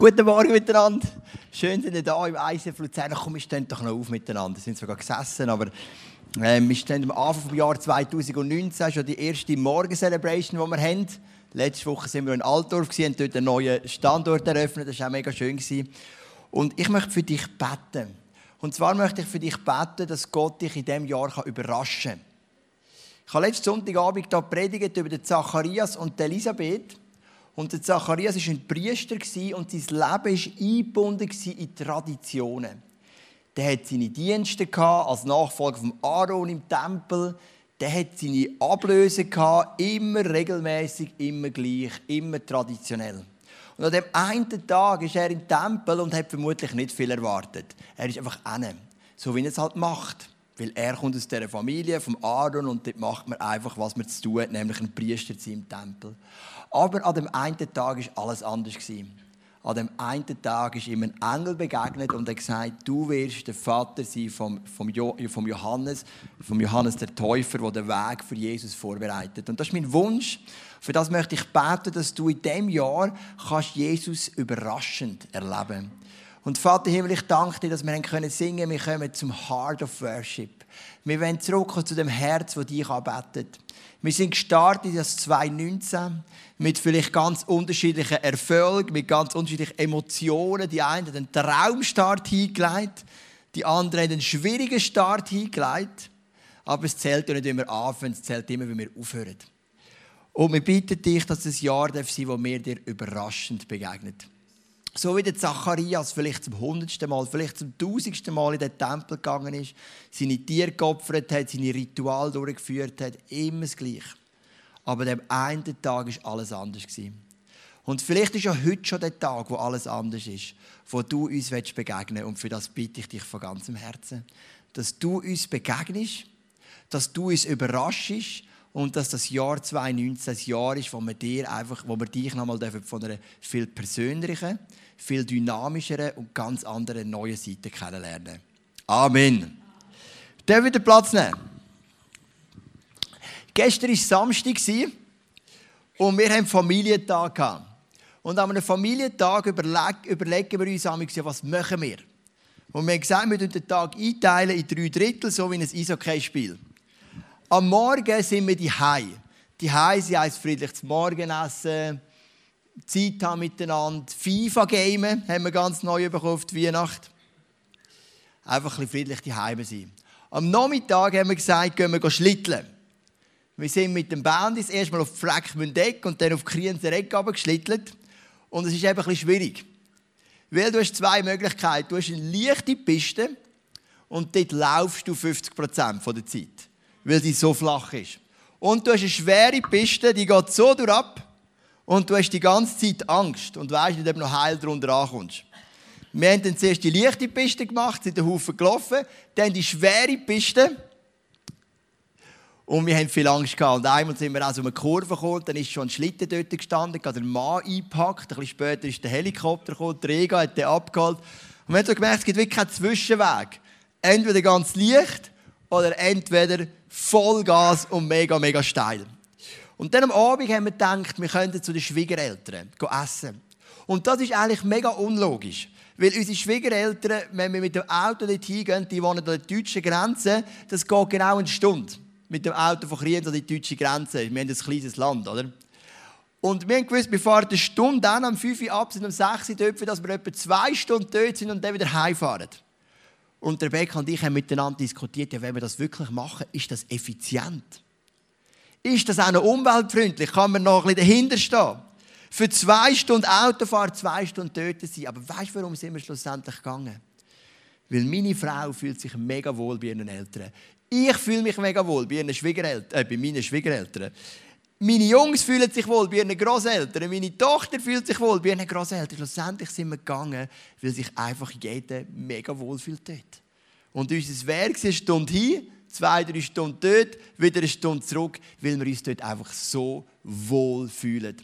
Guten Morgen miteinander. Schön, dass ihr da im ICF Luzern. Komm, wir stehen doch noch auf miteinander. Wir sind sogar gesessen, aber äh, wir stehen am Anfang des Jahres 2019, schon die erste Morgen-Celebration, die wir haben. Letzte Woche sind wir in Altdorf und dort einen neuen Standort eröffnet. Das war auch mega schön. Und ich möchte für dich beten. Und zwar möchte ich für dich beten, dass Gott dich in diesem Jahr überraschen kann. Ich habe letzten Sonntagabend hier predigt über den Zacharias und Elisabeth. Und der Zacharias war ein Priester und sein Leben war eingebunden in Traditionen. Der hat seine Dienste als Nachfolger von Aaron im Tempel. Der hat seine Ablöse immer regelmäßig, immer gleich, immer traditionell. Und an dem einen Tag ist er im Tempel und hat vermutlich nicht viel erwartet. Er ist einfach inne, so wie er es halt macht. Weil er kommt aus dieser Familie, vom Aaron, und dort macht man einfach, was man zu tun hat, nämlich ein Priester im Tempel. Aber an dem einen Tag war alles anders. An dem einen Tag ist ihm ein Engel begegnet und er gesagt, du wirst der Vater sein vom, vom, jo, vom Johannes, vom Johannes der Täufer, der den Weg für Jesus vorbereitet. Und das ist mein Wunsch. Für das möchte ich beten, dass du in diesem Jahr kannst Jesus überraschend erleben kannst. Und Vater Himmel, ich danke dir, dass wir können singen Wir kommen zum Heart of Worship. Wir wollen zurückkommen zu dem Herz, das dich anbetet. Wir sind gestartet in das 2019 mit vielleicht ganz unterschiedlichen Erfolgen, mit ganz unterschiedlichen Emotionen. Die einen haben einen Traumstart hingelegt, die anderen haben einen schwierigen Start hingelegt. Aber es zählt ja nicht, wie wir anfangen, es zählt immer, wie wir aufhören. Und wir bitten dich, dass es ein Jahr sein darf, wo mir dir überraschend begegnet. So wie der Zacharias vielleicht zum hundertsten Mal, vielleicht zum tausendsten Mal in den Tempel gegangen ist, seine Tiere geopfert hat, seine Ritual durchgeführt hat, immer das Gleiche. Aber dem einen Tag war alles anders. Und vielleicht ist ja heute schon der Tag, wo alles anders ist, wo du uns begegnen willst. Und für das bitte ich dich von ganzem Herzen, dass du uns begegnest, dass du uns überraschst und dass das Jahr 2019 ein Jahr ist, wo wir dir einfach, wo wir dich nochmal von einer viel persönlichen, viel dynamischeren und ganz anderen neuen Seite kennenlernen. Amen. Darf wieder Platz nehmen? Gestern war Samstag und wir haben Familientag. Und an einem Familientag überlegen wir uns, was machen wir. Und wir haben gesagt, wir den Tag einteilen in drei Drittel, so wie ein Eishockey-Spiel. Am Morgen sind wir die Hai. Die Hai, sie heisst friedlich zum Morgenessen, Zeit haben miteinander, FIFA gamen, haben wir ganz neu bekommen die Weihnacht. Einfach ein bisschen friedlich die Heime sein. Am Nachmittag haben wir gesagt, gehen wir schlitteln. Wir sind mit dem Bandis erstmal auf Fleckmündeck und dann auf Krienzer Eck geschlittelt. Und es ist einfach ein bisschen schwierig. Weil du hast zwei Möglichkeiten. Du hast eine leichte Piste und dort laufst du 50% der Zeit weil sie so flach ist. Und du hast eine schwere Piste, die geht so durch ab und du hast die ganze Zeit Angst und weißt nicht, ob du noch heil drunter ankommst. Wir haben dann zuerst die leichte Piste gemacht, sind den Haufen gelaufen, dann die schwere Piste und wir haben viel Angst gehabt. Und einmal sind wir aus einer Kurve gekommen, dann ist schon ein Schlitten dort gestanden, hat der Mann eingepackt, ein bisschen später ist der Helikopter gekommen, der Rega hat den abgeholt. Und wir haben so gemerkt, es gibt wirklich keinen Zwischenweg. Entweder ganz leicht oder entweder Vollgas und mega, mega steil. Und dann am Abend haben wir gedacht, wir könnten zu den Schwiegereltern essen. Und das ist eigentlich mega unlogisch. Weil unsere Schwiegereltern, wenn wir mit dem Auto dorthin gehen, die wohnen an der deutschen Grenze, das geht genau eine Stunde. Mit dem Auto von Kriens an die deutsche Grenze. Wir haben ein kleines Land, oder? Und wir haben gewusst, wir fahren eine Stunde, dann am 5 Uhr ab, sind um 6 Uhr dort, dass wir etwa zwei Stunden dort sind und dann wieder heimfahren. Und Rebecca und ich haben miteinander diskutiert, ja, wenn wir das wirklich machen, ist das effizient? Ist das auch noch umweltfreundlich? Kann man noch ein bisschen dahinter stehen? Für zwei Stunden Autofahrt, zwei Stunden töten sein. Aber weißt du, warum sind wir schlussendlich gegangen? Weil meine Frau fühlt sich mega wohl bei ihren Eltern. Ich fühle mich mega wohl bei, ihren Schwiegereltern, äh, bei meinen Schwiegereltern. Meine Jungs fühlen sich wohl bei ihren Großeltern. Meine Tochter fühlt sich wohl bei ihren Großeltern. Schlussendlich sind wir gegangen, weil sich einfach jeder mega wohl fühlt dort. Und unser Werk ist eine Stunde hin, zwei, drei Stunden dort, wieder eine Stunde zurück, weil wir uns dort einfach so wohl fühlen.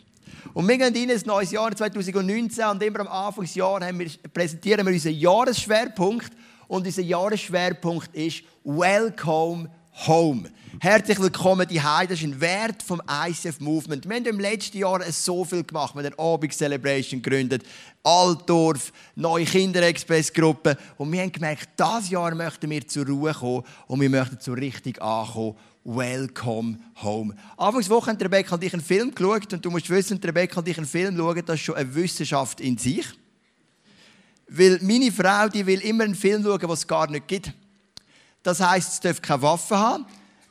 Und wir gehen in ein neues Jahr 2019 und immer am Anfang des Jahres präsentieren wir unseren Jahresschwerpunkt. Und unser Jahresschwerpunkt ist Welcome Home. Herzlich willkommen die Das ist ein Wert vom ICF Movement. Wir haben im letzten Jahr so viel gemacht. Wir haben eine Abend Celebration gegründet, Altdorf, neue Kinderexpress-Gruppe. Und wir haben gemerkt, dieses Jahr möchten wir zur Ruhe kommen und wir möchten zur richtig ankommen. Welcome Home. Anfangswoche haben Rebecca und ich einen Film geschaut und du musst wissen, Rebecca und ich einen Film schauen, das ist schon eine Wissenschaft in sich. Weil meine Frau, die will immer einen Film schauen, den es gar nicht gibt. Das heisst, es darf keine Waffen haben.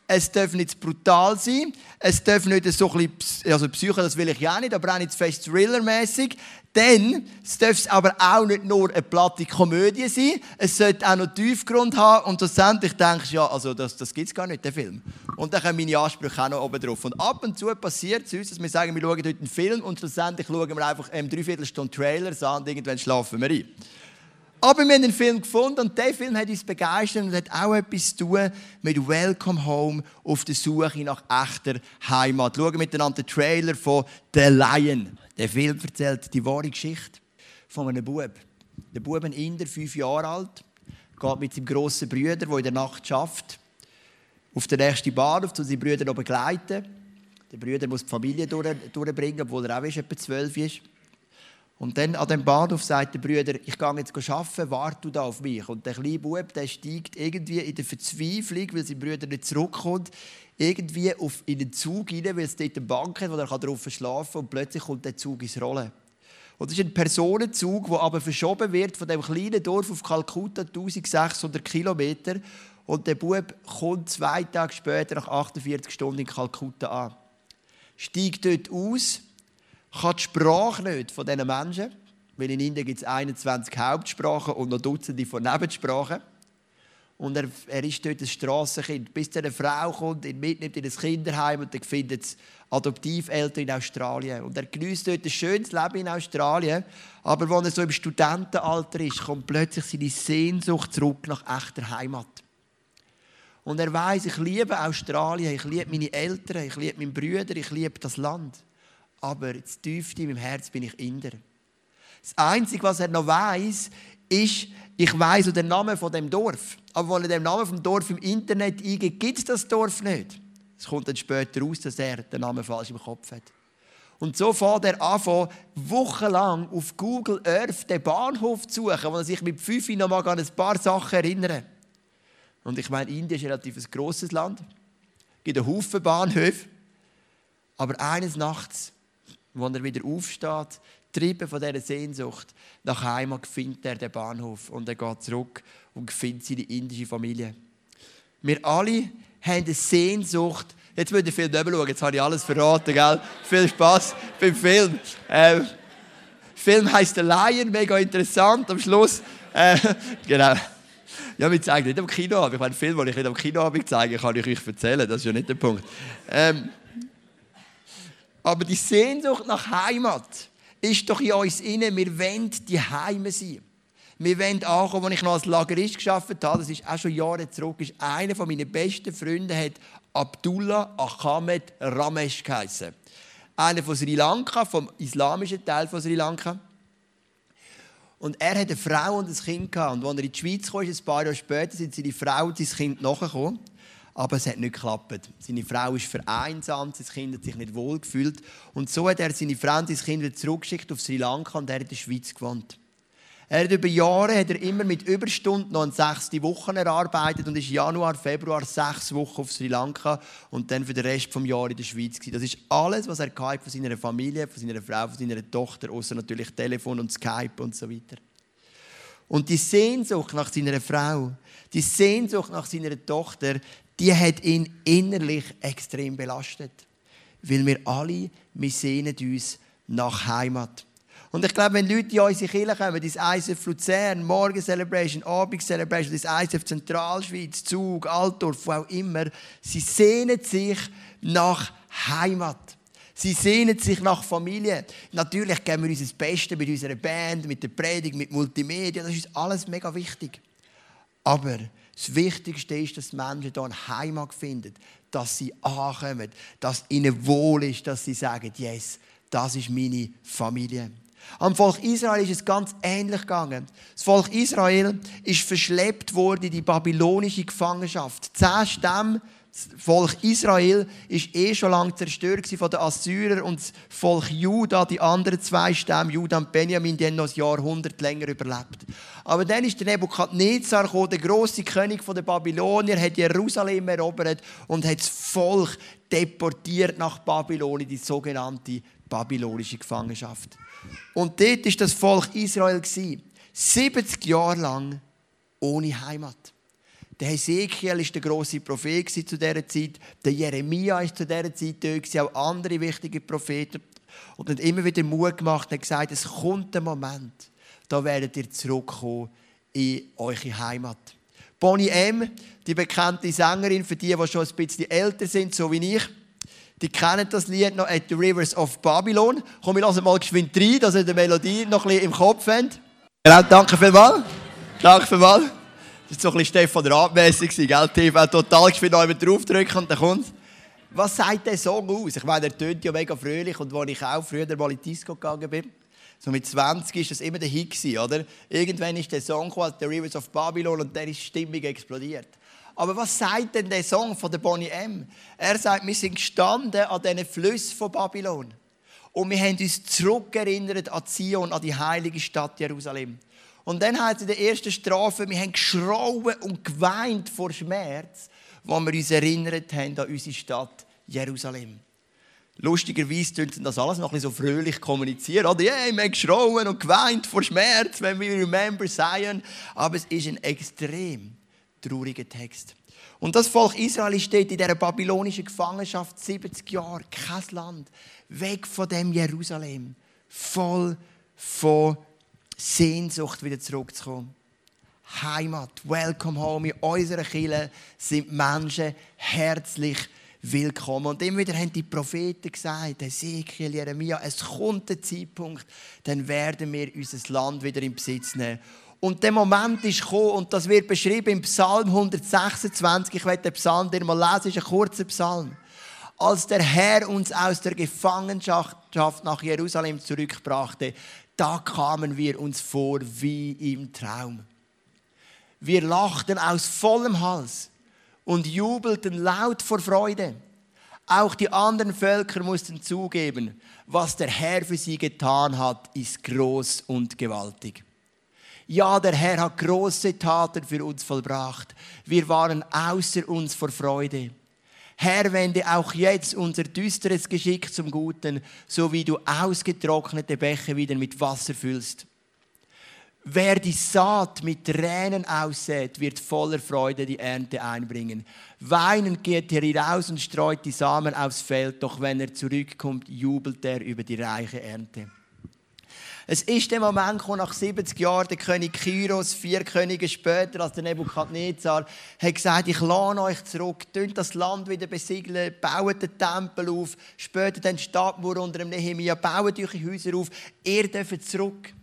Es darf nicht brutal sein. Es darf nicht so ein bisschen, also Psycho, das will ich ja nicht, aber auch nicht fest Thriller-mäßig. Denn es darf aber auch nicht nur eine platte Komödie sein. Es sollte auch noch Tiefgrund haben. Und schlussendlich denkst du, ja, also das, das gibt es gar nicht, der Film. Und dann kommen meine Ansprüche auch noch oben drauf. Und ab und zu passiert es uns, dass wir sagen, wir schauen heute einen Film und schlussendlich schauen wir einfach ähm, dreiviertel Stunde Trailers an und irgendwann schlafen wir ein. Aber wir haben einen Film gefunden und der Film hat uns begeistert und hat auch etwas zu tun mit Welcome Home auf der Suche nach echter Heimat. Schauen wir miteinander den Trailer von The Lion. Der Film erzählt die wahre Geschichte von einem Bub. Der Bub, ein Inder, fünf Jahre alt, geht mit seinem grossen Bruder, der in der Nacht schafft, auf den nächsten Bahnhof, um seine Brüder begleiten. Der Bruder muss die Familie durchbringen, obwohl er auch etwa zwölf ist. Und dann an dem Bahnhof sagt der Brüder, ich gehe jetzt arbeiten, warte du da auf mich. Und der kleine Bub, der steigt irgendwie in der Verzweiflung, weil sein Bruder nicht zurückkommt, irgendwie auf, in den Zug rein, weil es dort eine Bank hat, wo er drauf schlafen kann und plötzlich kommt der Zug ins Rollen. Und das ist ein Personenzug, der aber verschoben wird von dem kleinen Dorf auf Kalkutta, 1600 Kilometer. Und der Bub kommt zwei Tage später, nach 48 Stunden in Kalkutta an. Steigt dort aus, kann die Sprache nicht von diesen Menschen, weil in Indien gibt es 21 Hauptsprachen und noch Dutzende von Nebensprachen. Und er, er ist dort ein Strassenkind, bis eine Frau kommt, ihn mitnimmt in ein Kinderheim und dann findet es Adoptiveltern in Australien. Und er genießt dort ein schönes Leben in Australien. Aber als er so im Studentenalter ist, kommt plötzlich seine Sehnsucht zurück nach echter Heimat. Und er weiß, ich liebe Australien, ich liebe meine Eltern, ich liebe meinen Brüder, ich liebe das Land aber das tiefste in meinem Herz bin ich Inder. Das Einzige, was er noch weiß, ist, ich weiß den Namen von dem Dorf. Aber wenn er den Namen vom Dorf im Internet eingibt, gibt es das Dorf nicht. Es kommt dann später raus, dass er den Namen falsch im Kopf hat. Und so fährt er an, wochenlang auf Google Earth den Bahnhof zu suchen, wo er sich mit fünf noch mal an ein paar Sachen erinnern Und ich meine, Indien ist ein relativ grosses Land. Es gibt einen Haufen Bahnhöfe. Aber eines Nachts wo er wieder aufsteht, getrieben von dieser Sehnsucht, nach Heimat findet er den Bahnhof und er geht zurück und findet seine indische Familie. Wir alle haben eine Sehnsucht. Jetzt würde ich viel schauen, jetzt habe ich alles verraten, gell? Viel Spaß beim Film. Ähm, Film heißt The Lion, mega interessant am Schluss. Äh, genau. Ja, wir zeigen nicht am Kino, ich meine, Film, den ich nicht am Kino zeige, kann ich euch erzählen, das ist ja nicht der Punkt. Ähm, aber die Sehnsucht nach Heimat ist doch in uns inne. Wir wollen die Heime sein. Wir wollen ankommen, als ich noch als Lagerist gearbeitet habe, das ist auch schon Jahre zurück, ist einer meiner besten Freunde hat Abdullah Ahmed Ramesh geheißen. Einer von Sri Lanka, vom islamischen Teil von Sri Lanka. Und er hat eine Frau und ein Kind. Und als er in die Schweiz kam, ein paar Jahre später, sind seine Frau und sein Kind nachgekommen aber es hat nicht geklappt. Seine Frau ist vereinsamt, sein Kind hat sich nicht wohl gefühlt. Und so hat er seine Frau und sein Kind wieder zurückgeschickt auf Sri Lanka und er hat in der Schweiz gewohnt. Er hat über Jahre hat er immer mit Überstunden noch eine sechste Woche erarbeitet und ist Januar, Februar sechs Wochen auf Sri Lanka und dann für den Rest des Jahres in der Schweiz. Das ist alles, was er von seiner Familie, von seiner Frau, von seiner Tochter, außer natürlich Telefon und Skype und so weiter. Und die Sehnsucht nach seiner Frau, die Sehnsucht nach seiner Tochter, die hat ihn innerlich extrem belastet. Weil wir alle, wir sehnen uns nach Heimat. Und ich glaube, wenn Leute in unsere Kirche kommen, ins ISF Luzern, Morgen Celebration, Abend Celebration, ins ISF Zentralschweiz, Zug, Altdorf, wo auch immer, sie sehnen sich nach Heimat. Sie sehnen sich nach Familie. Natürlich geben wir uns das Beste mit unserer Band, mit der Predigt, mit Multimedia. Das ist alles mega wichtig. Aber das Wichtigste ist, dass die Menschen hier eine Heimat finden, dass sie ankommen, dass ihnen wohl ist, dass sie sagen, yes, das ist meine Familie. Am Volk Israel ist es ganz ähnlich gegangen. Das Volk Israel ist verschleppt worden in die babylonische Gefangenschaft. Zehn Stämme das Volk Israel ist eh schon lange zerstört von den Assyrern und das Volk Juda, die anderen zwei Stämme, Juda und Benjamin, die haben noch ein Jahrhundert länger überlebt. Aber dann ist der Nebukadnezar gekommen, der große König der Babylonier, hat Jerusalem erobert und hat das Volk deportiert nach Babylon in die sogenannte babylonische Gefangenschaft. Und dort ist das Volk Israel 70 Jahre lang ohne Heimat. Der Hesekiel ist der große Prophet zu dieser Zeit. Der Jeremia ist zu dieser Zeit da, auch andere wichtige Propheten. Und hat immer wieder Mut gemacht und gesagt, es kommt ein Moment, da werdet ihr zurückkommen in eure Heimat. Bonnie M., die bekannte Sängerin, für die, die schon ein bisschen älter sind, so wie ich, die kennen das Lied noch «At the Rivers of Babylon». Komm, wir lassen mal geschwind rein, dass ihr die Melodie noch ein bisschen im Kopf habt. Genau, danke vielmals. Danke vielmals. Das war ein bisschen Stefan Rath-mässig, gell? TV total gespielt, noch draufdrücken und dann kommt Was sagt der Song aus? Ich meine, der tönt ja mega fröhlich und als ich auch früher mal in Disco gegangen bin, so mit 20 war das immer der Hit, oder? Irgendwann ist der Song gekommen, The Rivers of Babylon, und der ist stimmig explodiert. Aber was sagt denn der Song von der Bonnie M? Er sagt, wir sind gestanden an diesen Flüssen von Babylon. Und wir haben uns zurückerinnert an Zion, an die heilige Stadt Jerusalem. Und dann sie in der ersten Strafe, wir haben geschrauen und geweint vor Schmerz, wo wir uns erinnert haben an unsere Stadt Jerusalem. Lustigerweise sie das alles noch ein bisschen so fröhlich kommunizieren. Oder, yeah, wir haben geschrauen und geweint vor Schmerz, wenn wir Remember Zion. Aber es ist ein extrem trauriger Text. Und das Volk Israel steht in dieser babylonischen Gefangenschaft 70 Jahre, kein Land, weg von dem Jerusalem, voll von Sehnsucht, wieder zurückzukommen. Heimat, welcome home. In unserer Kirche sind Menschen herzlich willkommen. Und immer wieder haben die Propheten gesagt, Ezekiel, Jeremia, es kommt der Zeitpunkt, dann werden wir unser Land wieder in Besitz nehmen. Und der Moment ist gekommen, und das wird beschrieben im Psalm 126. Ich werde den Psalm dir mal lesen, ist ein kurzer Psalm. Als der Herr uns aus der Gefangenschaft nach Jerusalem zurückbrachte, da kamen wir uns vor wie im Traum. Wir lachten aus vollem Hals und jubelten laut vor Freude. Auch die anderen Völker mussten zugeben, was der Herr für sie getan hat, ist groß und gewaltig. Ja, der Herr hat große Taten für uns vollbracht. Wir waren außer uns vor Freude. Herr, wende auch jetzt unser düsteres Geschick zum Guten, so wie du ausgetrocknete Bäche wieder mit Wasser füllst. Wer die Saat mit Tränen aussät, wird voller Freude die Ernte einbringen. Weinend geht er hinaus und streut die Samen aufs Feld, doch wenn er zurückkommt, jubelt er über die reiche Ernte. Es ist der Moment gekommen, nach 70 Jahren, der König Kyros, vier Könige später als der Nebukadnezar, hat gesagt, ich lade euch zurück, tönt das Land wieder besiegeln, baut den Tempel auf, später den Stadtmauer unter dem Nehemiah, baut eure Häuser auf, ihr dürft zurück.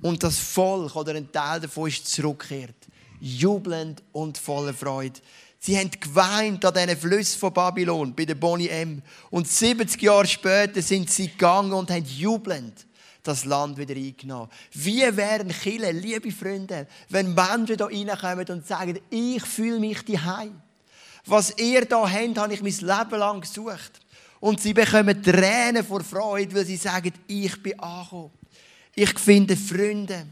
Und das Volk oder ein Teil davon ist zurückgekehrt, jubelnd und voller Freude. Sie haben geweint an diesen Flüssen von Babylon, bei der Bonnie M. Und 70 Jahre später sind sie gegangen und haben jubelnd das Land wieder eingenommen. Wie wären Chile, liebe Freunde, wenn Menschen hier reinkommen und sagen, ich fühle mich daheim. Was ihr da habt, habe ich mein Leben lang gesucht. Und sie bekommen Tränen vor Freude, weil sie sagen, ich bin angekommen. Ich finde Freunde.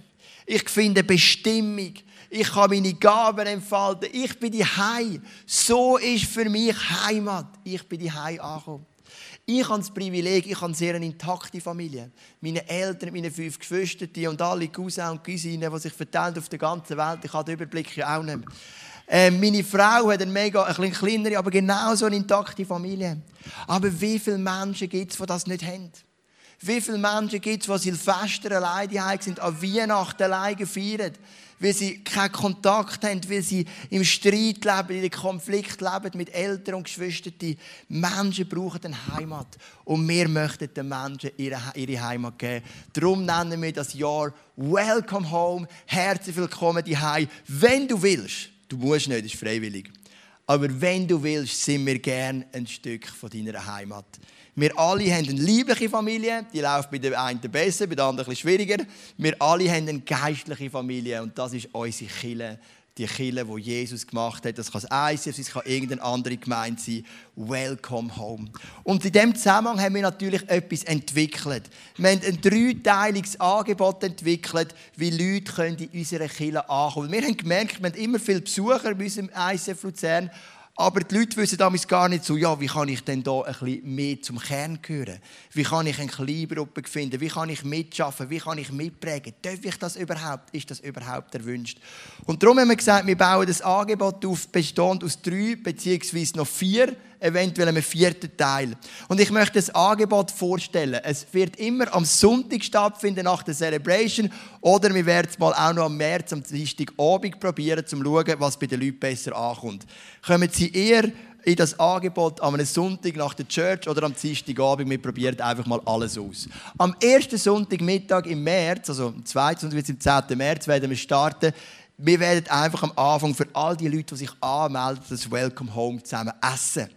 Ich finde Bestimmung. Ich kann meine Gaben entfalten. Ich bin die Heim. So ist für mich Heimat. Ich bin die Heim angekommen. Ich habe das Privileg, ich habe eine sehr intakte Familie. Meine Eltern, meine fünf Geschwister und alle Cousins und Cousinen, die sich verteilen auf der ganzen Welt. Ich habe den Überblick ja auch nicht mehr. Ähm, meine Frau hat eine mega, ein bisschen kleinere, aber genauso eine intakte Familie. Aber wie viele Menschen gibt es, die das nicht haben? Wie viele Menschen gibt es, die Silvester alleine sind, an Weihnachten alleine feiern? Weil sie keinen Kontakt haben, weil sie im Streit leben, in einem Konflikt leben mit Eltern und Geschwistern. Die Menschen brauchen eine Heimat. Und wir möchten den Menschen ihre, ihre Heimat geben. Darum nennen wir das Jahr Welcome Home. Herzlich willkommen die Heim. Wenn du willst, du musst nicht, das ist freiwillig. Aber wenn du willst, sind wir gern ein Stück von deiner Heimat. Wir alle haben eine liebliche Familie, die läuft bei der einen besser, bei der anderen bisschen schwieriger. Wir alle haben eine geistliche Familie und das ist unsere Kirche die Kille, wo Jesus gemacht hat. Das kann das ICF sein, es kann irgendeine andere Gemeinde sein. Welcome home. Und in diesem Zusammenhang haben wir natürlich etwas entwickelt. Wir haben ein dreiteiliges Angebot entwickelt, wie Leute in unserer Kille ankommen können. Wir haben gemerkt, wir haben immer viele Besucher bei unserem ICF Luzern, aber die Leute wissen damals gar nicht so, ja, wie kann ich denn da ein bisschen mehr zum Kern gehören? Wie kann ich eine Kleingruppe finden? Wie kann ich mitschaffen? Wie kann ich mitprägen? Darf ich das überhaupt? Ist das überhaupt erwünscht? Und darum haben wir gesagt, wir bauen das Angebot auf, bestehend aus drei beziehungsweise noch vier eventuell einem vierten Teil. Und ich möchte das Angebot vorstellen. Es wird immer am Sonntag stattfinden nach der Celebration oder wir werden es mal auch noch am März, am Dienstagabend probieren, um zu schauen, was bei den Leuten besser ankommt. Kommen Sie eher in das Angebot am Sonntag nach der Church oder am Dienstagabend. Wir probieren einfach mal alles aus. Am ersten Sonntagmittag im März, also am zweiten Sonntag, am 10. März, werden wir starten. Wir werden einfach am Anfang für all die Leute, die sich anmelden, das Welcome Home zusammen essen.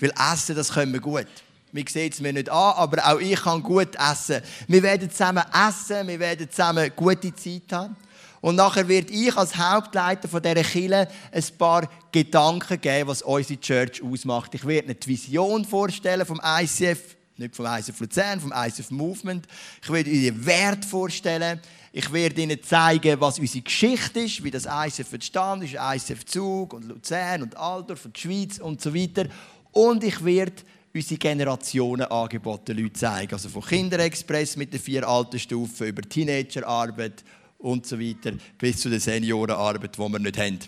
Weil essen, das können wir gut. Wir sehen es mir nicht an, aber auch ich kann gut essen. Wir werden zusammen essen, wir werden zusammen gute Zeit haben. Und nachher werde ich als Hauptleiter von dieser Kirche ein paar Gedanken geben, was unsere Church ausmacht. Ich werde eine Vision vorstellen vom ICF, nicht vom ICF Luzern, vom ICF Movement. Ich werde Ihnen Wert vorstellen. Ich werde Ihnen zeigen, was unsere Geschichte ist, wie das ICF entstanden ist, ICF Zug und Luzern und Altdorf und die Schweiz und so weiter. Und ich werde unsere Generationen angeboten Leute zeigen. Also von Kinderexpress mit den vier alten Stufen über Teenagerarbeit und so weiter bis zu der Seniorenarbeit, die wir nicht haben.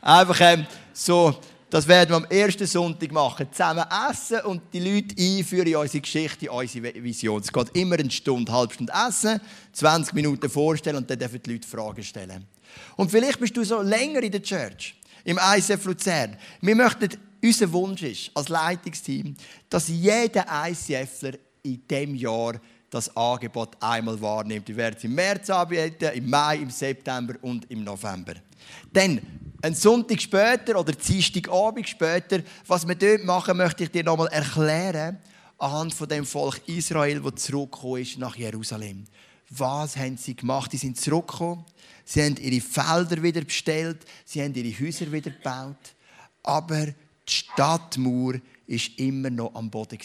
Einfach ähm, so, das werden wir am ersten Sonntag machen. Zusammen essen und die Leute einführen in unsere Geschichte, in unsere Vision. Es geht immer eine Stunde, eine halbe Stunde essen, 20 Minuten vorstellen und dann dürfen die Leute Fragen stellen. Und vielleicht bist du so länger in der Church, im ICF Luzern. Wir möchten unser Wunsch ist als Leitungsteam, dass jeder ICFler in diesem Jahr das Angebot einmal wahrnimmt. Wir werden es im März anbieten, im Mai, im September und im November. Dann, ein Sonntag später oder Dienstagabend später, was wir dort machen, möchte ich dir nochmal erklären, anhand von dem Volk Israel, das zurückgekommen ist nach Jerusalem. Was haben sie gemacht? Sie sind zurückgekommen, sie haben ihre Felder wieder bestellt, sie haben ihre Häuser wieder gebaut, aber die Stadtmauer ist immer noch am Boden.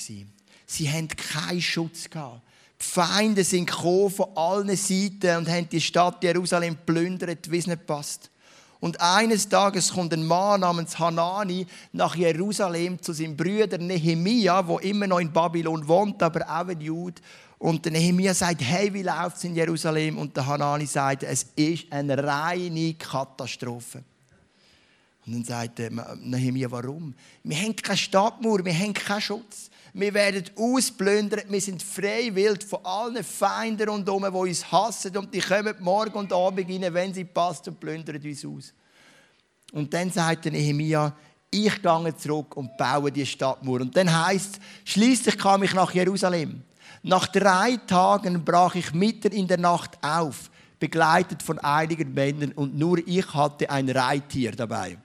Sie hatten keinen Schutz. Die Feinde sind von allen Seiten und haben die Stadt Jerusalem plündert, wie es nicht passt. Und eines Tages kommt ein Mann namens Hanani nach Jerusalem zu seinem Bruder Nehemia, wo immer noch in Babylon wohnt, aber auch ein Jude. Und der Nehemia sagt, hey, wie läuft es in Jerusalem? Und der Hanani sagt, es ist eine reine Katastrophe. Und dann sagt Nehemiah, warum? Wir haben keine Stadtmauer, wir haben keinen Schutz. Wir werden ausplündert, wir sind frei wild von allen Feinden rundherum, die uns hassen und die kommen morgen und abend rein, wenn sie passt und plündern uns aus. Und dann sagt Nehemiah, ich gehe zurück und baue die Stadtmauer. Und dann heißt es, schließlich kam ich nach Jerusalem. Nach drei Tagen brach ich mitten in der Nacht auf, begleitet von einigen Männern und nur ich hatte ein Reittier dabei.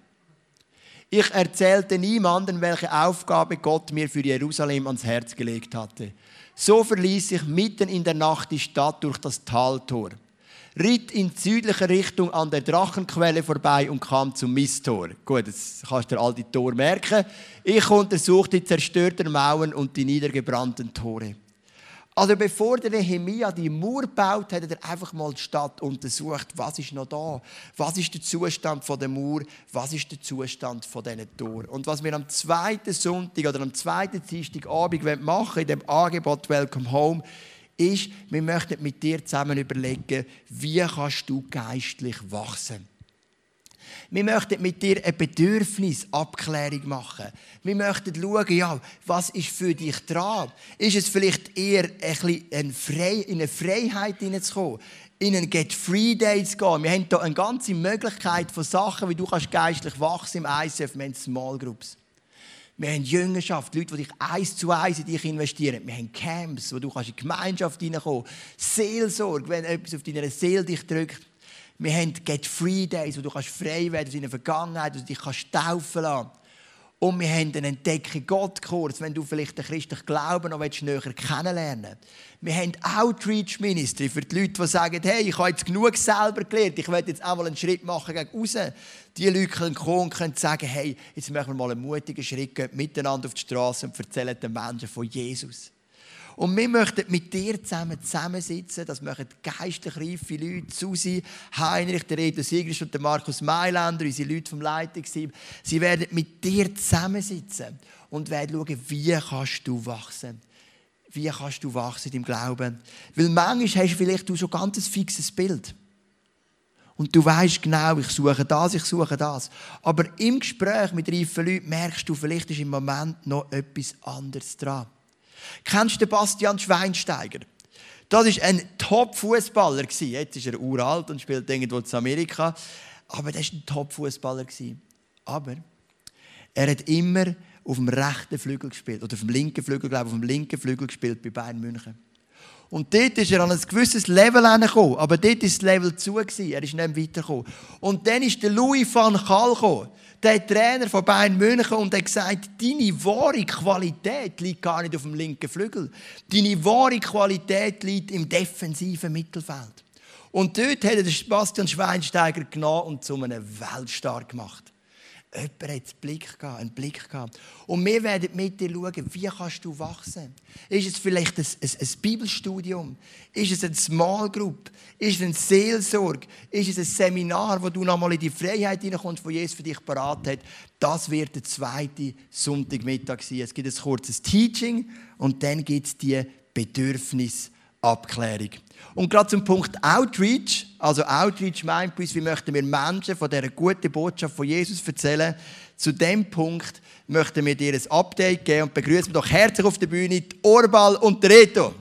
Ich erzählte niemandem, welche Aufgabe Gott mir für Jerusalem ans Herz gelegt hatte. So verließ ich mitten in der Nacht die Stadt durch das Taltor, ritt in südlicher Richtung an der Drachenquelle vorbei und kam zum Misttor. Gut, jetzt kannst du dir all die Tore merken. Ich untersuchte die zerstörten Mauern und die niedergebrannten Tore. Also bevor der Nehemia die Mauer baut, hat er einfach mal die Stadt untersucht. Was ist noch da? Was ist der Zustand von der Mauer? Was ist der Zustand von diesen Toren? Und was wir am zweiten Sonntag oder am zweiten Dienstagabend machen in dem Angebot Welcome Home, ist, wir möchten mit dir zusammen überlegen, wie kannst du geistlich wachsen? Wir möchten mit dir eine Bedürfnisabklärung machen. Wir möchten schauen, ja, was ist für dich dran? Ist es vielleicht eher ein bisschen in eine Freiheit hineinzukommen? in einen Get Free Day zu gehen. Wir haben hier eine ganze Möglichkeit von Sachen, wie du kannst geistlich wachsen im ICF. Wir haben Small Groups. Wir haben Jüngerschaft, Leute, die dich eins zu eins in dich investieren. Wir haben Camps, wo du kannst in die Gemeinschaft hineinkommen kannst. Seelsorge, wenn etwas auf deiner Seele dich drückt. Wir haben Get Free Days, wo du kannst frei werden aus deiner Vergangenheit, wo du dich kannst taufen lassen. Und wir haben einen Entdecken Gott-Kurs, wenn du vielleicht den christlichen Glauben noch näher kennenlernen willst. Wir haben Outreach Ministry für die Leute, die sagen, hey, ich habe jetzt genug selber gelernt, ich will jetzt auch mal einen Schritt machen gegen raus. Die Leute können kommen und können sagen, hey, jetzt machen wir mal einen mutigen Schritt, gehen miteinander auf die Straße und erzählen den Menschen von Jesus. Und wir möchten mit dir zusammen zusammensitzen. Das machen geistlich reife Leute. Susi, Heinrich, der Reto Sigrist und der Markus Mailänder, unsere Leute vom Leitungsteam. Sie werden mit dir zusammensitzen und werden schauen, wie kannst du wachsen. Wie kannst du wachsen im Glauben? Weil manchmal hast du vielleicht schon ganz ein fixes Bild. Und du weißt genau, ich suche das, ich suche das. Aber im Gespräch mit reifen Leuten merkst du, vielleicht ist im Moment noch etwas anderes dran. Kennst du Bastian Schweinsteiger? Das war ein Top-Fußballer. Jetzt ist er uralt und spielt irgendwo in Amerika. Aber das war ein Top-Fußballer. Aber er hat immer auf dem rechten Flügel gespielt. Oder auf dem linken Flügel, glaube ich, auf dem linken Flügel gespielt bei Bayern München. Und dort ist er an ein gewisses Level gekommen. Aber dort war das Level zu. Er ist nicht weitergekommen. Und dann ist der Louis van Gaal gekommen der Trainer von Bayern München und hat gesagt, deine wahre Qualität liegt gar nicht auf dem linken Flügel. Deine wahre Qualität liegt im defensiven Mittelfeld. Und dort hat er Sebastian Schweinsteiger genommen und zu einem Weltstar gemacht. Jemand hat einen Blick gehabt, einen Blick gehabt. Und wir werden mit dir schauen, wie kannst du wachsen. Ist es vielleicht ein, ein, ein Bibelstudium? Ist es eine Small Group? Ist es eine Seelsorge? Ist es ein Seminar, wo du nochmal in die Freiheit hineinkommst, wo Jesus für dich parat hat? Das wird der zweite Sonntagmittag sein. Es gibt ein kurzes Teaching und dann gibt es die Bedürfnisabklärung. Und gerade zum Punkt Outreach, also Outreach meint bei uns, wie möchten wir Menschen von dieser guten Botschaft von Jesus erzählen. Zu dem Punkt möchten wir dir ein Update geben und begrüßen doch herzlich auf der Bühne Orbal und die Reto.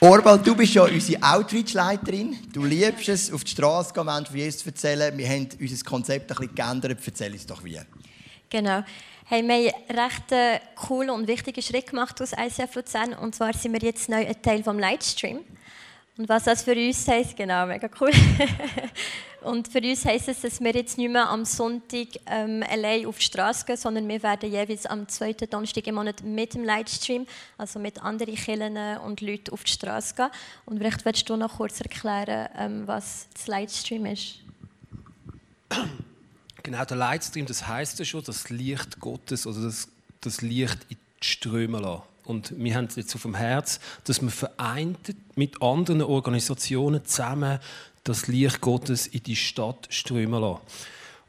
Orbal, du bist ja unsere Outreach-Leiterin. Du liebst es, auf die Straße gehen, Menschen von Jesus zu erzählen. Wir haben unser Konzept ein bisschen geändert. Erzähl uns doch wie. Genau haben wir einen recht coolen und wichtigen Schritt gemacht aus ICF Luzern. Und zwar sind wir jetzt neu ein Teil vom Livestream. Und was das für uns heisst, genau, mega cool. und für uns heisst es, dass wir jetzt nicht mehr am Sonntag ähm, allein auf die Straße gehen, sondern wir werden jeweils am zweiten Donnerstag im Monat mit dem Livestream, also mit anderen Kirchen und Leuten auf die Straße gehen. Und vielleicht willst du noch kurz erklären, ähm, was das Livestream ist. Genau, der Lightstream, das heißt ja schon, das Licht Gottes oder das, das Licht in die Ströme lassen. Und wir haben jetzt auf dem Herz, dass wir vereint mit anderen Organisationen zusammen das Licht Gottes in die Stadt strömen lassen.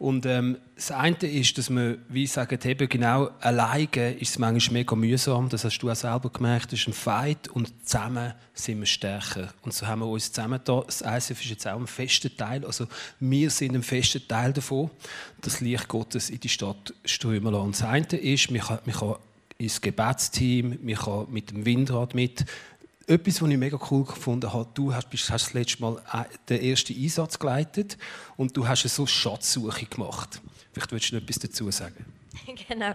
Und ähm, das eine ist, dass wir, wie sagen, eben genau alleine ist es manchmal mega mühsam. Das hast du auch selber gemerkt. Das ist ein Fight und zusammen sind wir stärker. Und so haben wir uns zusammen da. Das ISF ist jetzt auch ein fester Teil. Also wir sind ein fester Teil davon, das Licht Gottes in die Stadt strömen lassen. Und das eine ist, man kann, man ins Gebetsteam, man kann mit dem Windrad mit, etwas, was ich mega cool gefunden habe, du hast, hast das letzte Mal äh, den ersten Einsatz geleitet und du hast eine so Schatzsuche gemacht. Vielleicht willst du noch etwas dazu sagen. Genau.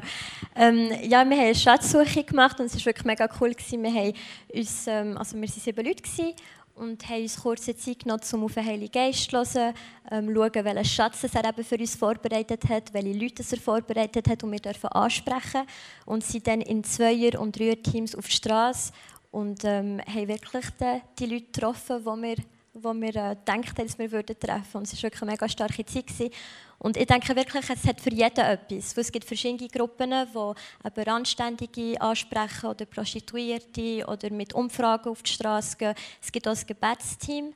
Ähm, ja, wir haben eine Schatzsuche gemacht und es war wirklich mega cool. Gewesen. Wir, haben uns, ähm, also wir waren sieben Leute gewesen und haben uns kurze Zeit genommen, um auf den Heiligen Geist zu hören, ähm, schauen, welchen Schatz er eben für uns vorbereitet hat, welche Leute er vorbereitet hat und wir dürfen ansprechen. Und sind dann in Zweier- und Dreier-Teams auf die Straße und ähm, haben wirklich die, die Leute getroffen, die wir, wo wir äh, gedacht haben, dass wir würden treffen würden. Es war wirklich eine mega starke Zeit. Gewesen. Und ich denke wirklich, es hat für jeden etwas. es gibt verschiedene Gruppen, die eben Randständige ansprechen oder Prostituierte oder mit Umfragen auf die Straße gehen. Es gibt auch ein Gebetsteam.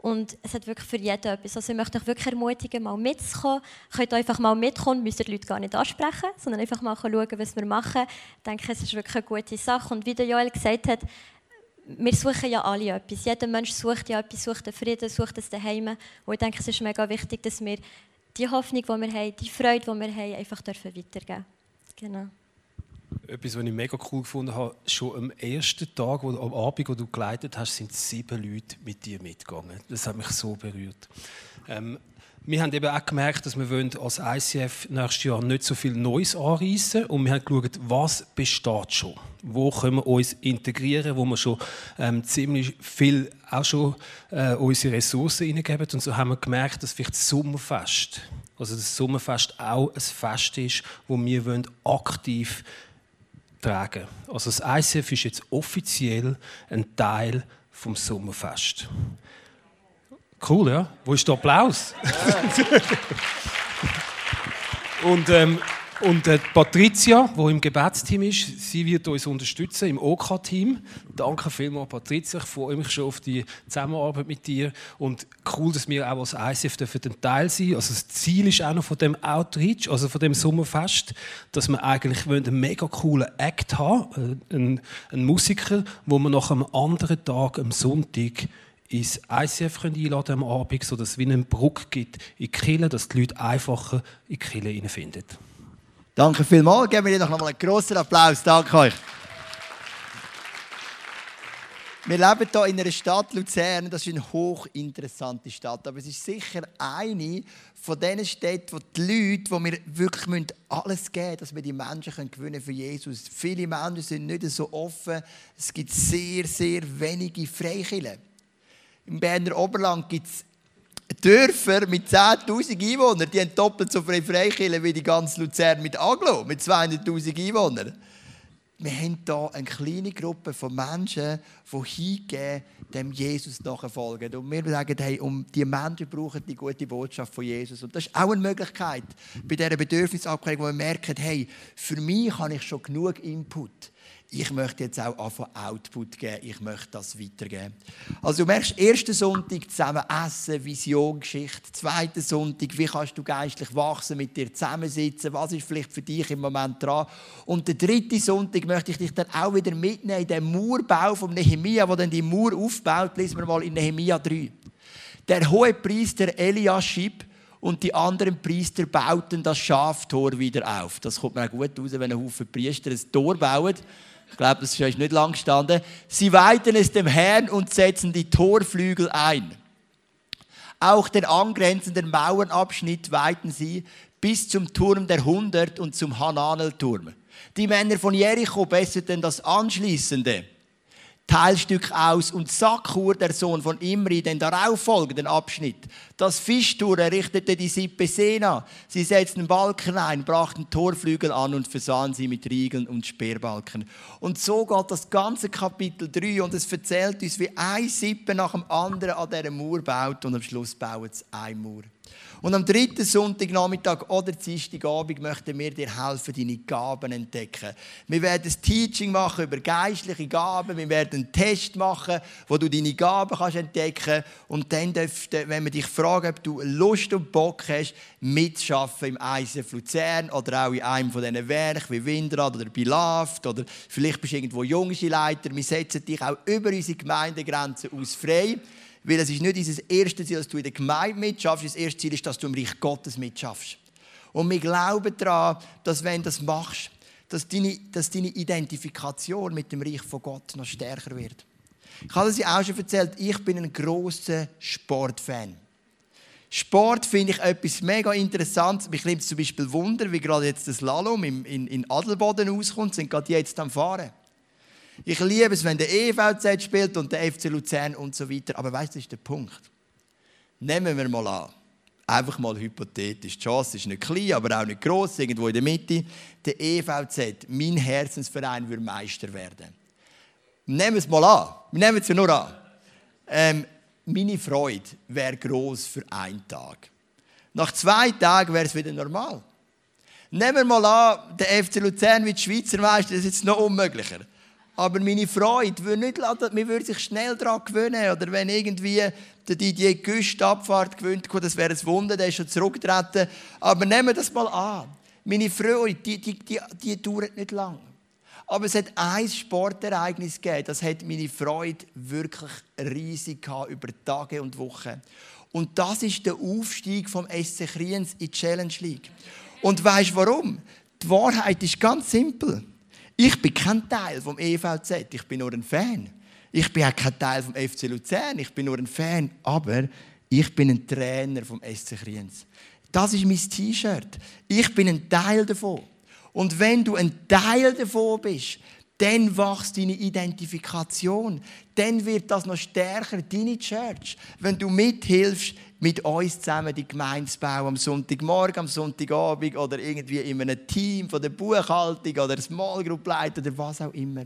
Und es hat wirklich für jeden etwas. Also ich möchte euch wirklich ermutigen, mal mitzukommen. Ihr könnt einfach mal mitkommen, müsst die Leute gar nicht ansprechen, sondern einfach mal schauen, was wir machen. Ich denke, es ist wirklich eine gute Sache. Und wie der Joel gesagt hat, wir suchen ja alle etwas. Jeder Mensch sucht ja etwas, sucht den Frieden, sucht das Daheim. Und ich denke, es ist mega wichtig, dass wir die Hoffnung, die wir haben, die Freude, die wir haben, einfach weitergeben dürfen. Genau. Etwas, was ich mega cool gefunden habe, schon am ersten Tag, wo, am Abend, wo du geleitet hast, sind sieben Leute mit dir mitgegangen. Das hat mich so berührt. Ähm, wir haben eben auch gemerkt, dass wir als ICF nächstes Jahr nicht so viel Neues anreißen und wir haben geschaut, was besteht schon. Wo können wir uns integrieren, wo wir schon ähm, ziemlich viel auch schon äh, unsere Ressourcen hineingeben. Und so haben wir gemerkt, dass vielleicht das Sommerfest, also das Sommerfest auch ein Fest ist, wo wir wollen aktiv tragen. Also das ICF ist jetzt offiziell ein Teil vom Sommerfest. Cool, ja? Wo ist der Applaus? und ähm, und äh, Patricia, die im Gebetsteam ist, sie wird uns unterstützen im OK-Team. Danke vielmals, Patricia. Ich freue mich schon auf die Zusammenarbeit mit dir. Und cool, dass wir auch als ICF dürfen ein Teil sein Also das Ziel ist auch noch von dem Outreach, also von dem Sommerfest, dass wir eigentlich einen mega coolen Act haben, äh, einen, einen Musiker, wo wir nach einem anderen Tag, am Sonntag, ins ICF einladen am Abend, sodass es wie eine Brücke gibt in die Kirche, dass die Leute einfacher in die Kirche finden. Danke vielmals. Geben wir dir noch einmal einen grossen Applaus. Danke euch. Wir leben hier in einer Stadt Luzern, das ist eine hochinteressante Stadt, aber es ist sicher eine von diesen Städten, wo die Leute, wo wir wirklich alles geben müssen, dass wir die Menschen gewinnen für Jesus. Viele Menschen sind nicht so offen. Es gibt sehr, sehr wenige Freikirchen. Im Berner Oberland gibt es Dörfer mit 10.000 Einwohnern, die haben doppelt so viele Freikirchen wie die ganze Luzern mit Aglo, mit 200.000 Einwohnern. Wir haben hier eine kleine Gruppe von Menschen, die hingehen, dem Jesus nachfolgen. Und wir sagen, hey, um die Menschen brauchen die gute Botschaft von Jesus. Und das ist auch eine Möglichkeit bei dieser Bedürfnisabklärung, wo wir merken, hey, für mich habe ich schon genug Input ich möchte jetzt auch anfangen Output geben, ich möchte das weitergeben. Also du merkst, ersten Sonntag zusammen essen, Vision, Geschichte. Zweiten Sonntag, wie kannst du geistlich wachsen, mit dir zusammensitzen, was ist vielleicht für dich im Moment dran. Und der dritte Sonntag möchte ich dich dann auch wieder mitnehmen in den Mauerbau von Nehemia, wo dann die Mauer aufbaut, lesen wir mal in Nehemia 3. Der hohe Priester Eliaschib und die anderen Priester bauten das Schaftor wieder auf. Das kommt mir auch gut raus, wenn ein Haufen Priester ein Tor bauen ich glaube, das ist euch nicht lang gestanden. Sie weiten es dem Herrn und setzen die Torflügel ein. Auch den angrenzenden Mauernabschnitt weiten sie bis zum Turm der Hundert und zum Hananelturm. Die Männer von Jericho besserten das anschließende Teilstück aus und Sakur, der Sohn von Imri, den darauffolgenden Abschnitt. Das Fischtor errichtete die Sippe Sena. Sie setzten Balken ein, brachten Torflügel an und versahen sie mit Riegeln und Speerbalken. Und so geht das ganze Kapitel 3 und es erzählt uns, wie ein Sippe nach dem anderen an dieser Mauer baut und am Schluss bauen sie eine Mauer. Und am dritten Sonntagnachmittag oder Dienstagabend möchten wir dir helfen, deine Gaben entdecken. Wir werden ein Teaching machen über geistliche Gaben. Wir werden einen Test machen, wo du deine Gaben kannst entdecken kannst. Und dann dürfte, wenn wir dich fragen, ob du Lust und Bock hast, mitzuschaffen im ICF Luzern oder auch in einem von diesen Werken wie Windrad oder Beloved oder vielleicht bist du irgendwo jüngste Leiter. Wir setzen dich auch über unsere Gemeindegrenzen aus frei. Weil es ist nicht unser erstes Ziel, dass du in der Gemeinde mitschaffst. Das erste Ziel ist, dass du im Reich Gottes mitschaffst. Und wir glauben daran, dass wenn du das machst, dass deine, dass deine Identifikation mit dem Reich von Gott noch stärker wird. Ich habe es ja auch schon erzählt, ich bin ein großer Sportfan. Sport finde ich etwas mega Interessantes. Mich nimmt zum Beispiel Wunder, wie gerade jetzt das Lalom in, in, in Adelboden auskommt, sind gerade jetzt am Fahren. Ich liebe es, wenn der EVZ spielt und der FC Luzern und so weiter. Aber weißt du, das ist der Punkt. Nehmen wir mal an, einfach mal hypothetisch. Die Chance ist nicht klein, aber auch nicht groß, irgendwo in der Mitte. Der EVZ, mein Herzensverein, würde Meister werden. Nehmen wir es mal an. Wir nehmen es ja nur an. Ähm, meine Freude wäre groß für einen Tag. Nach zwei Tagen wäre es wieder normal. Nehmen wir mal an, der FC Luzern wird Schweizer Meister, das ist jetzt noch unmöglicher. Aber meine Freude würde nicht lassen, man würde sich schnell daran gewöhnen. Oder wenn irgendwie der Didier Güst Abfahrt gewöhnt, das wäre ein Wunder, der ist schon zurückgetreten. Aber nehmen wir das mal an. Meine Freude, die, die, die, die dauert nicht lang. Aber es hat ein Sportereignis gegeben, das hat meine Freude wirklich riesig gehabt, über Tage und Wochen. Und das ist der Aufstieg vom SC Kriens in die Challenge League. Und weißt du warum? Die Wahrheit ist ganz simpel. Ich bin kein Teil vom EVZ, ich bin nur ein Fan. Ich bin auch kein Teil vom FC Luzern, ich bin nur ein Fan. Aber Ich bin ein Trainer vom SC Kriens. Das ist mein T-Shirt. Ich bin ein Teil davon. Und wenn du ein Teil davon bist, dann wächst deine Identifikation. Dann wird das noch stärker, deine Church. Wenn du mithilfst, mit uns zusammen die Gemeinde zu bauen, am Sonntagmorgen, am Sonntagabend oder irgendwie in einem Team von der Buchhaltung oder einem Small Group Leiter oder was auch immer.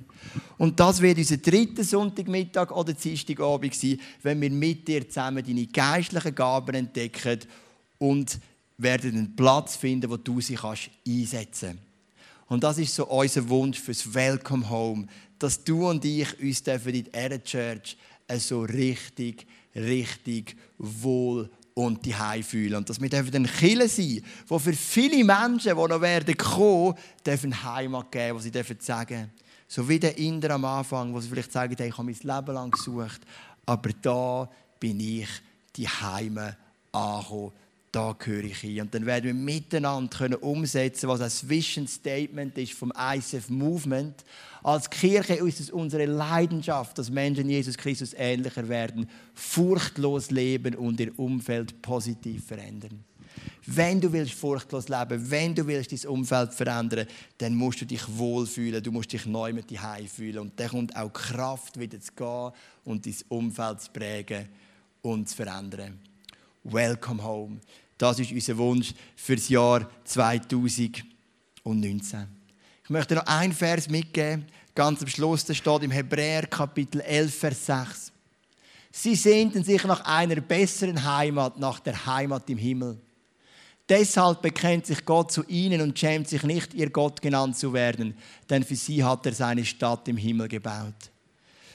Und das wird unser dritter Sonntagmittag oder Dienstagabend sein, wenn wir mit dir zusammen deine geistlichen Gaben entdecken und werden einen Platz finden, wo du sie kannst einsetzen kannst. Und das ist so unser Wunsch fürs Welcome Home, dass du und ich uns in dieser Church so richtig, richtig wohl und die fühlen. Und dass wir dürfen ein Killer sein, wo für viele Menschen, die noch werden kommen, dürfen Heimat geben, wo sie dürfen sagen, so wie der Inder am Anfang, wo sie vielleicht sagen, hey, ich habe mein Leben lang gesucht, aber da bin ich die Heime angekommen da gehöre ich hin. Und dann werden wir miteinander können umsetzen, was ein Vision Statement ist vom ICF Movement. Als Kirche ist es unsere Leidenschaft, dass Menschen Jesus Christus ähnlicher werden, furchtlos leben und ihr Umfeld positiv verändern. Wenn du willst furchtlos leben, wenn du willst dein Umfeld verändern, dann musst du dich wohlfühlen, du musst dich neu mit dir fühlen und dann kommt auch Kraft wieder zu gehen und dein Umfeld zu prägen und zu verändern. Welcome home. Das ist unser Wunsch für das Jahr 2019. Ich möchte noch einen Vers mitgeben, ganz am Schluss, der steht im Hebräer Kapitel 11, Vers 6. Sie sehnten sich nach einer besseren Heimat, nach der Heimat im Himmel. Deshalb bekennt sich Gott zu ihnen und schämt sich nicht, ihr Gott genannt zu werden, denn für sie hat er seine Stadt im Himmel gebaut.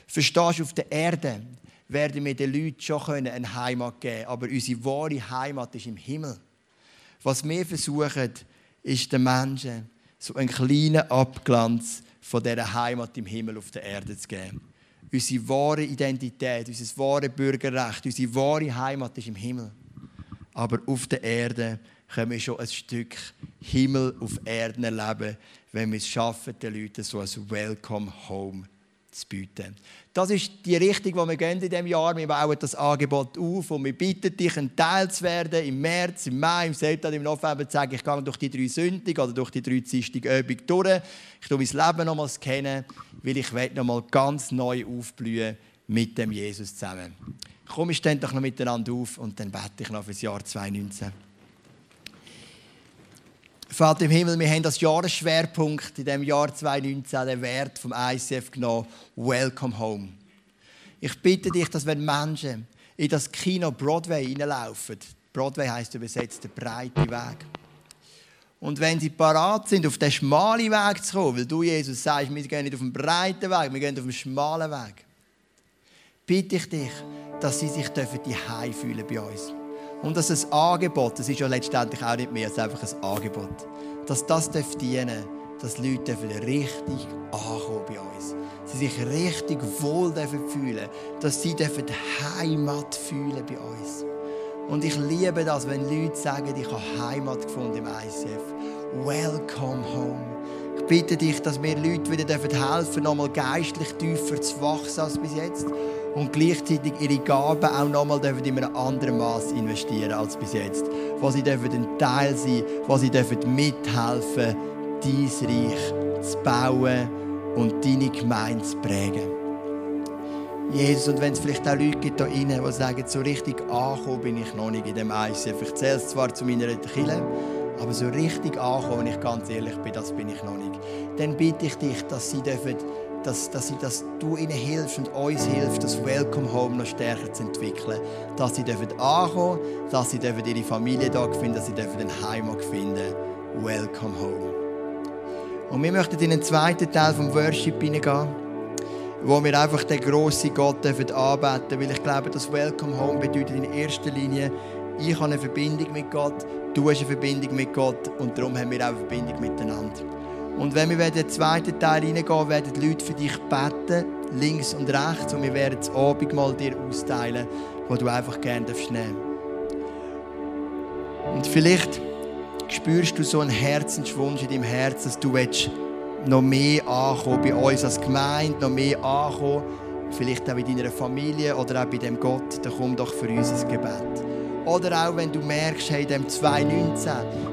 Verstehst du, auf der Erde werden wir den Leuten schon eine Heimat geben können. Aber unsere wahre Heimat ist im Himmel. Was wir versuchen, ist den Menschen so einen kleinen Abglanz von dieser Heimat im Himmel auf der Erde zu geben. Unsere wahre Identität, unser wahre Bürgerrecht, unsere wahre Heimat ist im Himmel. Aber auf der Erde können wir schon ein Stück Himmel auf Erden erleben, wenn wir es schaffen, den Leuten so ein Welcome Home zu bieten. Das ist die Richtung, die wir gehen in diesem Jahr. Wir bauen das Angebot auf und wir bitten dich, ein Teil zu werden im März, im Mai, im September, im November zu sagen, ich gehe durch die drei Sündig oder durch die drei Zistige Übung durch. Ich tue mein Leben nochmals kennen, weil ich nochmal ganz neu aufblühen mit dem Jesus zusammen. Komm, wir stehen doch noch miteinander auf und dann bete ich noch für das Jahr 2019. Vater im Himmel, wir haben das Jahresschwerpunkt in dem Jahr 2019 den Wert vom ICF genommen. Welcome home. Ich bitte dich, dass wenn Menschen in das Kino Broadway hineinlaufen, Broadway heißt übersetzt der breite Weg. Und wenn sie parat sind, auf den schmalen Weg zu kommen, weil du, Jesus, sagst, wir gehen nicht auf den breiten Weg, wir gehen auf den schmalen Weg, bitte ich dich, dass sie sich die Hause fühlen bei uns. Und dass ein Angebot, das ist ja letztendlich auch nicht mehr als einfach ein Angebot, dass das dienen darf, dass Leute richtig ankommen bei uns. Sie sich richtig wohl fühlen dass sie Heimat fühlen bei uns. Und ich liebe das, wenn Leute sagen, ich habe Heimat gefunden im ICF. Welcome home. Ich bitte dich, dass wir Leute wieder helfen dürfen, nochmal geistlich tiefer zu wachsen als bis jetzt und gleichzeitig ihre Gaben auch nochmal in einem anderen Maß investieren als bis jetzt. Wo sie dürfen ein Teil sein, wo sie dürfen mithelfen, dein Reich zu bauen und deine Gemeinde zu prägen. Jesus, und wenn es vielleicht auch Leute gibt hier innen, die sagen, so richtig angekommen bin ich noch nicht in dem ICF. Ich zähle es zwar zu meiner Kille, aber so richtig angekommen, wenn ich ganz ehrlich bin, das bin ich noch nicht. Dann bitte ich dich, dass sie dürfen dass, dass, sie, dass du ihnen hilfst und uns hilfst, das Welcome Home noch stärker zu entwickeln. Dass sie dürfen ankommen, dass sie dürfen ihre Familie da finden, dass sie dürfen eine Heimat finden. Welcome Home. Und wir möchten in den zweiten Teil vom Worship hineingehen, wo wir einfach den grossen Gott dürfen anbeten, weil ich glaube, das Welcome Home bedeutet in erster Linie, ich habe eine Verbindung mit Gott, du hast eine Verbindung mit Gott und darum haben wir auch eine Verbindung miteinander. Und wenn wir in den zweiten Teil reingehen, werden die Leute für dich beten, links und rechts. Und wir werden das Abendmahl dir austeilen, wo du einfach gerne nehmen Und vielleicht spürst du so einen Herzenswunsch in deinem Herzen, dass du noch mehr ankommen bei uns als Gemeinde, noch mehr ankommen vielleicht auch in deiner Familie oder auch bei dem Gott, dann komm doch für uns ins Gebet. Oder auch wenn du merkst, hey, in dem 2019,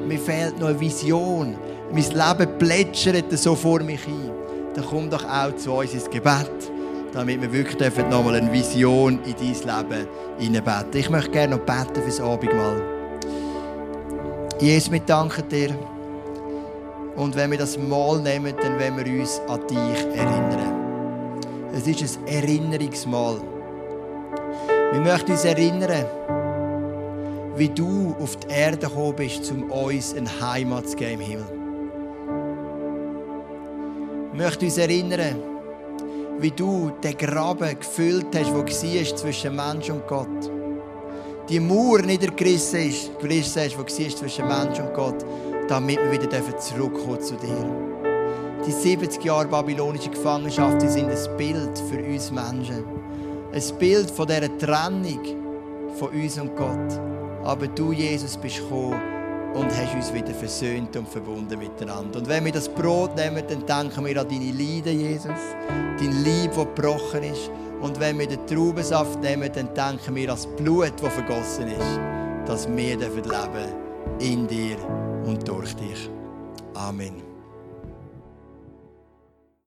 mir fehlt noch eine Vision, mein Leben plätschert so vor mich hin, dann komm doch auch zu uns ins Gebet, damit wir wirklich noch mal eine Vision in dein Leben hineinbeten. Ich möchte gerne noch beten fürs Abendmahl. Jesus, wir danken dir. Und wenn wir das Mal nehmen, dann wollen wir uns an dich erinnern. Es ist ein Erinnerungsmal. Wir möchten uns erinnern, wie du auf die Erde gekommen bist, um uns eine Heimat zu geben im Himmel. Wir möchten uns erinnern, wie du den Graben gefüllt hast, der war zwischen Mensch und Gott. Die Mauer niedergerissen ist, hast, die war zwischen Mensch und Gott, damit wir wieder zurückkommen zu dir. Die 70 Jahre babylonische Gefangenschaft die sind ein Bild für uns Menschen. Ein Bild von dieser Trennung von uns und Gott. Aber du, Jesus, bist gekommen und hast uns wieder versöhnt und verbunden miteinander. Und wenn wir das Brot nehmen, dann denken wir an deine Leiden, Jesus, dein Lieb, das gebrochen ist. Und wenn wir den Traubensaft nehmen, dann denken wir an das Blut, das vergossen ist, dass wir leben dürfen in dir und durch dich. Amen.